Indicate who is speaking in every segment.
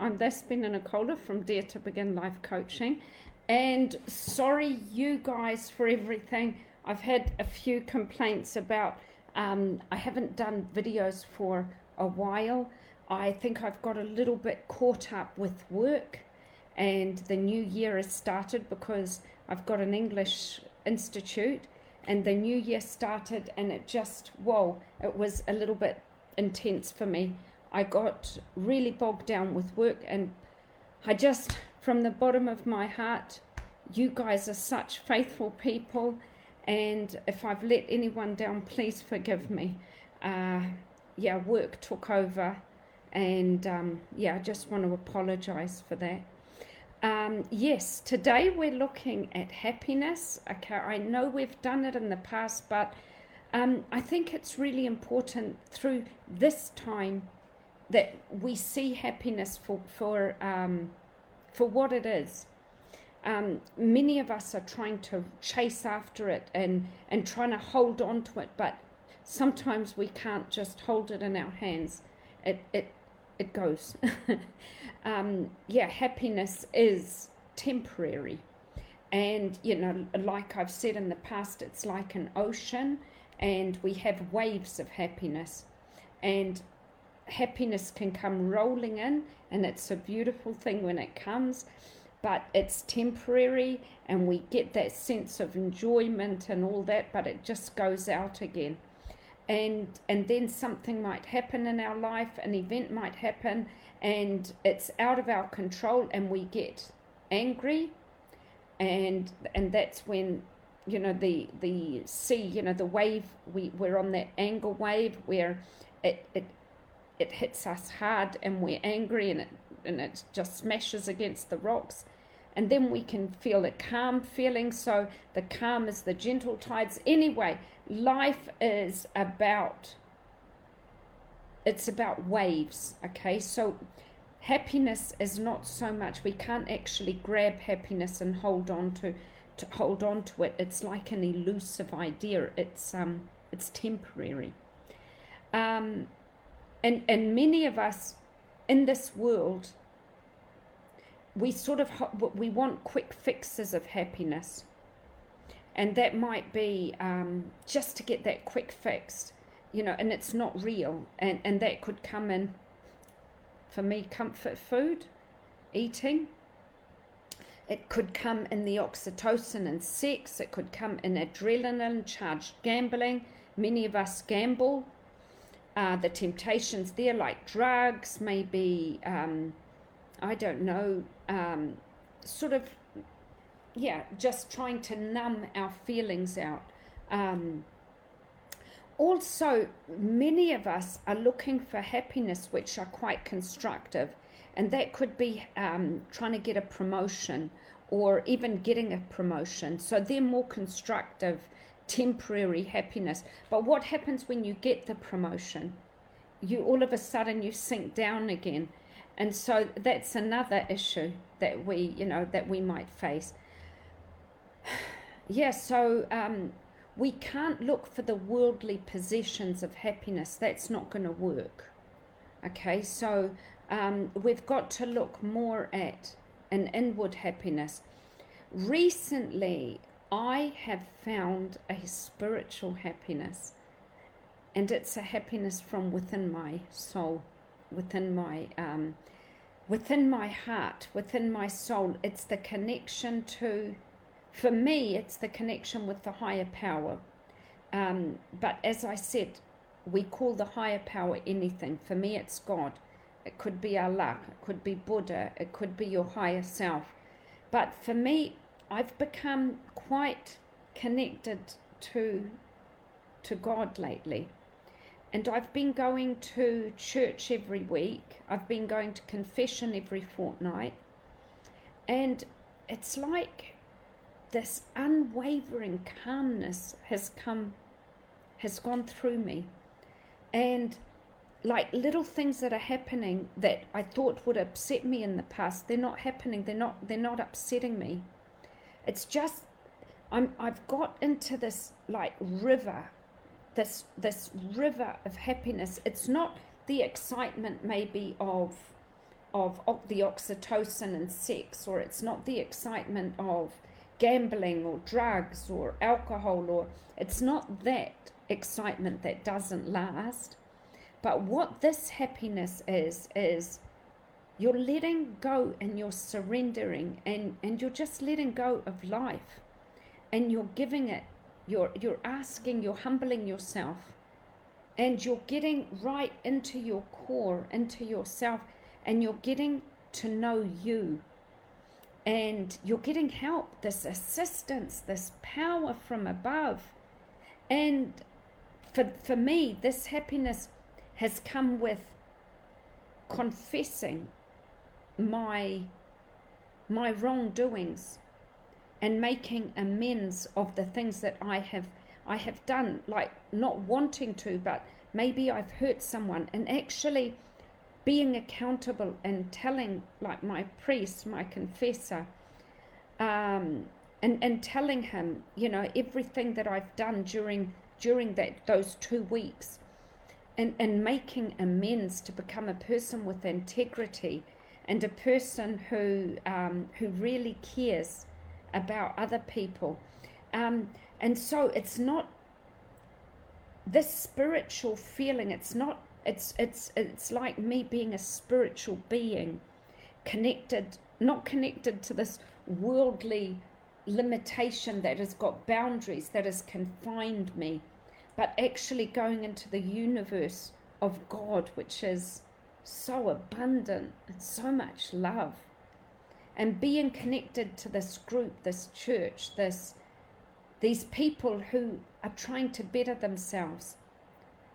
Speaker 1: I'm Despina Nicola from Dare to Begin Life Coaching. And sorry, you guys, for everything. I've had a few complaints about um, I haven't done videos for a while. I think I've got a little bit caught up with work, and the new year has started because I've got an English institute, and the new year started, and it just, whoa, it was a little bit intense for me. I got really bogged down with work, and I just, from the bottom of my heart, you guys are such faithful people. And if I've let anyone down, please forgive me. Uh, yeah, work took over. And um, yeah, I just want to apologize for that. Um, yes, today we're looking at happiness. Okay, I know we've done it in the past, but um, I think it's really important through this time that we see happiness for for um, for what it is. Um, many of us are trying to chase after it and and trying to hold on to it, but sometimes we can't just hold it in our hands. It it it goes. um, yeah, happiness is temporary, and you know, like I've said in the past, it's like an ocean, and we have waves of happiness, and happiness can come rolling in, and it's a beautiful thing when it comes, but it's temporary, and we get that sense of enjoyment and all that, but it just goes out again. And, and then something might happen in our life, an event might happen, and it's out of our control, and we get angry, and and that's when you know the the sea, you know the wave. We we're on that anger wave where it it it hits us hard and we're angry and it, and it just smashes against the rocks. And then we can feel a calm feeling. So the calm is the gentle tides. Anyway, life is about it's about waves okay so happiness is not so much we can't actually grab happiness and hold on to to hold on to it it's like an elusive idea it's um it's temporary um and and many of us in this world we sort of we want quick fixes of happiness. And that might be um, just to get that quick fix you know and it's not real. And and that could come in for me comfort food eating. It could come in the oxytocin and sex. It could come in adrenaline charged gambling. Many of us gamble uh, the temptations there, like drugs, maybe, um, I don't know, um, sort of, yeah, just trying to numb our feelings out. Um, also, many of us are looking for happiness which are quite constructive, and that could be um, trying to get a promotion or even getting a promotion. So they're more constructive temporary happiness. But what happens when you get the promotion? You all of a sudden you sink down again. And so that's another issue that we, you know, that we might face. yeah, so um, we can't look for the worldly possessions of happiness. That's not going to work. Okay, so um, we've got to look more at an inward happiness. Recently, I have found a spiritual happiness, and it's a happiness from within my soul, within my um, within my heart, within my soul. It's the connection to, for me, it's the connection with the higher power. Um, but as I said, we call the higher power anything. For me, it's God. It could be Allah. It could be Buddha. It could be your higher self. But for me, I've become quite connected to to God lately. And I've been going to church every week. I've been going to confession every fortnight. And it's like this unwavering calmness has come has gone through me. And like little things that are happening that I thought would upset me in the past, they're not happening. They're not they're not upsetting me. It's just I'm I've got into this like river, this this river of happiness. It's not the excitement maybe of of the oxytocin and sex, or it's not the excitement of gambling or drugs or alcohol, or it's not that excitement that doesn't last. But what this happiness is, is you're letting go and you're surrendering and, and you're just letting go of life and you're giving it, you're, you're asking, you're humbling yourself and you're getting right into your core, into yourself, and you're getting to know you. And you're getting help, this assistance, this power from above. And for, for me, this happiness has come with confessing my my wrongdoings and making amends of the things that I have I have done like not wanting to but maybe I've hurt someone. And actually being accountable and telling like my priest my confessor um, and and telling him you know everything that I've done during during that those two weeks. And and making amends to become a person with integrity and a person who um, who really cares about other people. Um, and so it's not this spiritual feeling. It's not. It's it's it's like me being a spiritual being, connected, not connected to this worldly limitation that has got boundaries that has confined me, but actually going into the universe of God, which is so abundant and so much love. And being connected to this group, this church, this these people who are trying to better themselves.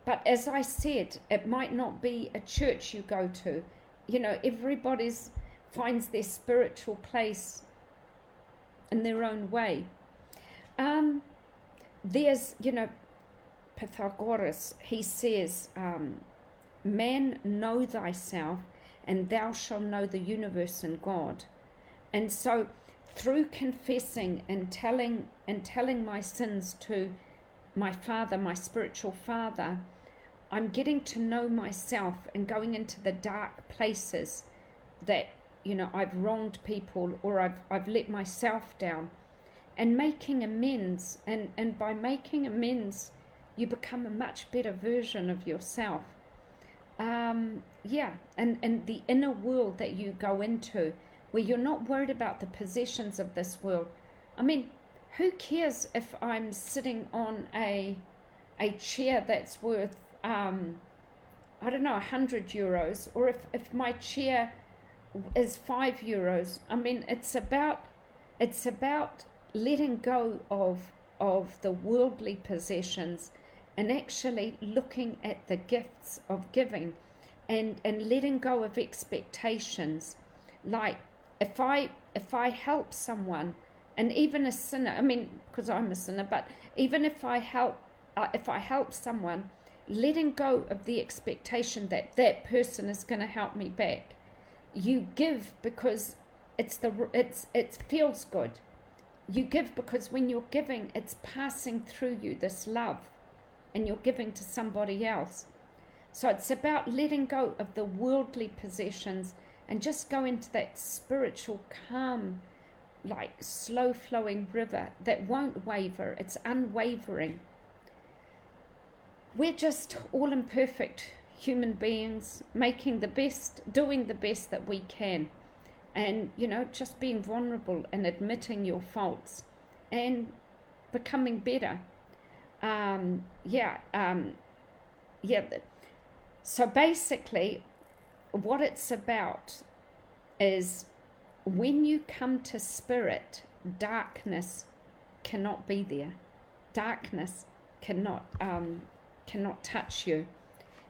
Speaker 1: But as I said, it might not be a church you go to. You know, everybody's finds their spiritual place in their own way. Um, there's, you know, Pythagoras, he says, um, Man, know thyself, and thou shalt know the universe and God. And so, through confessing and telling and telling my sins to my father, my spiritual father, I'm getting to know myself and going into the dark places that you know I've wronged people or I've I've let myself down. And making amends and and by making amends you become a much better version of yourself. Um, yeah, and, and the inner world that you go into, where you're not worried about the possessions of this world. I mean, who cares if I'm sitting on a a chair that's worth um, I don't know, a hundred euros, or if, if my chair is five euros. I mean, it's about it's about letting go of of the worldly possessions and actually looking at the gifts of giving and and letting go of expectations like if i if i help someone and even a sinner i mean because i'm a sinner but even if i help uh, if i help someone letting go of the expectation that that person is going to help me back you give because it's the it's it feels good you give because when you're giving it's passing through you this love and you're giving to somebody else. So it's about letting go of the worldly possessions and just go into that spiritual calm, like slow flowing river that won't waver, it's unwavering. We're just all imperfect human beings making the best, doing the best that we can, and you know, just being vulnerable and admitting your faults and becoming better um, yeah, um, yeah. So basically, what it's about is when you come to spirit, darkness cannot be there. Darkness cannot um, cannot touch you,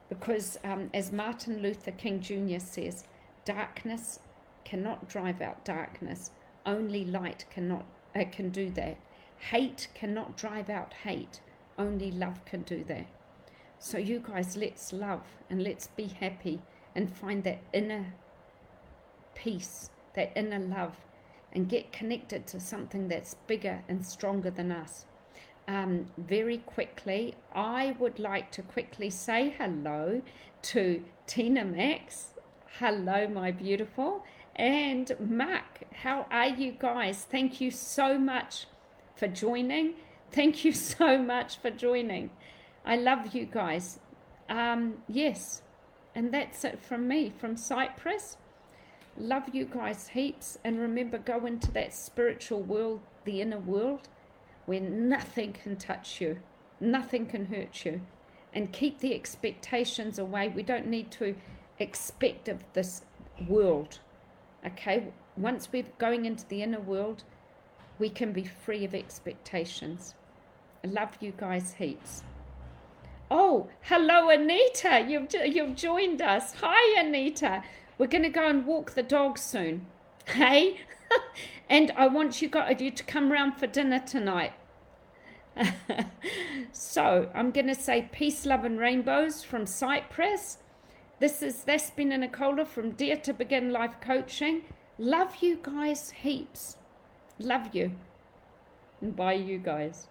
Speaker 1: because um, as Martin Luther King Jr. says, darkness cannot drive out darkness. Only light cannot uh, can do that. Hate cannot drive out hate. Only love can do that. So, you guys, let's love and let's be happy and find that inner peace, that inner love, and get connected to something that's bigger and stronger than us. Um, very quickly, I would like to quickly say hello to Tina Max. Hello, my beautiful. And Mark, how are you guys? Thank you so much for joining. Thank you so much for joining. I love you guys. Um, yes, and that's it from me from Cyprus. Love you guys heaps. And remember, go into that spiritual world, the inner world, where nothing can touch you, nothing can hurt you. And keep the expectations away. We don't need to expect of this world. Okay? Once we're going into the inner world, we can be free of expectations. I love you guys heaps. Oh, hello, Anita. You've, you've joined us. Hi, Anita. We're going to go and walk the dog soon. Hey? and I want you, got, you to come round for dinner tonight. so I'm going to say peace, love, and rainbows from Cyprus. This is Despina Nicola from Dare to Begin Life Coaching. Love you guys heaps. Love you. And bye, you guys.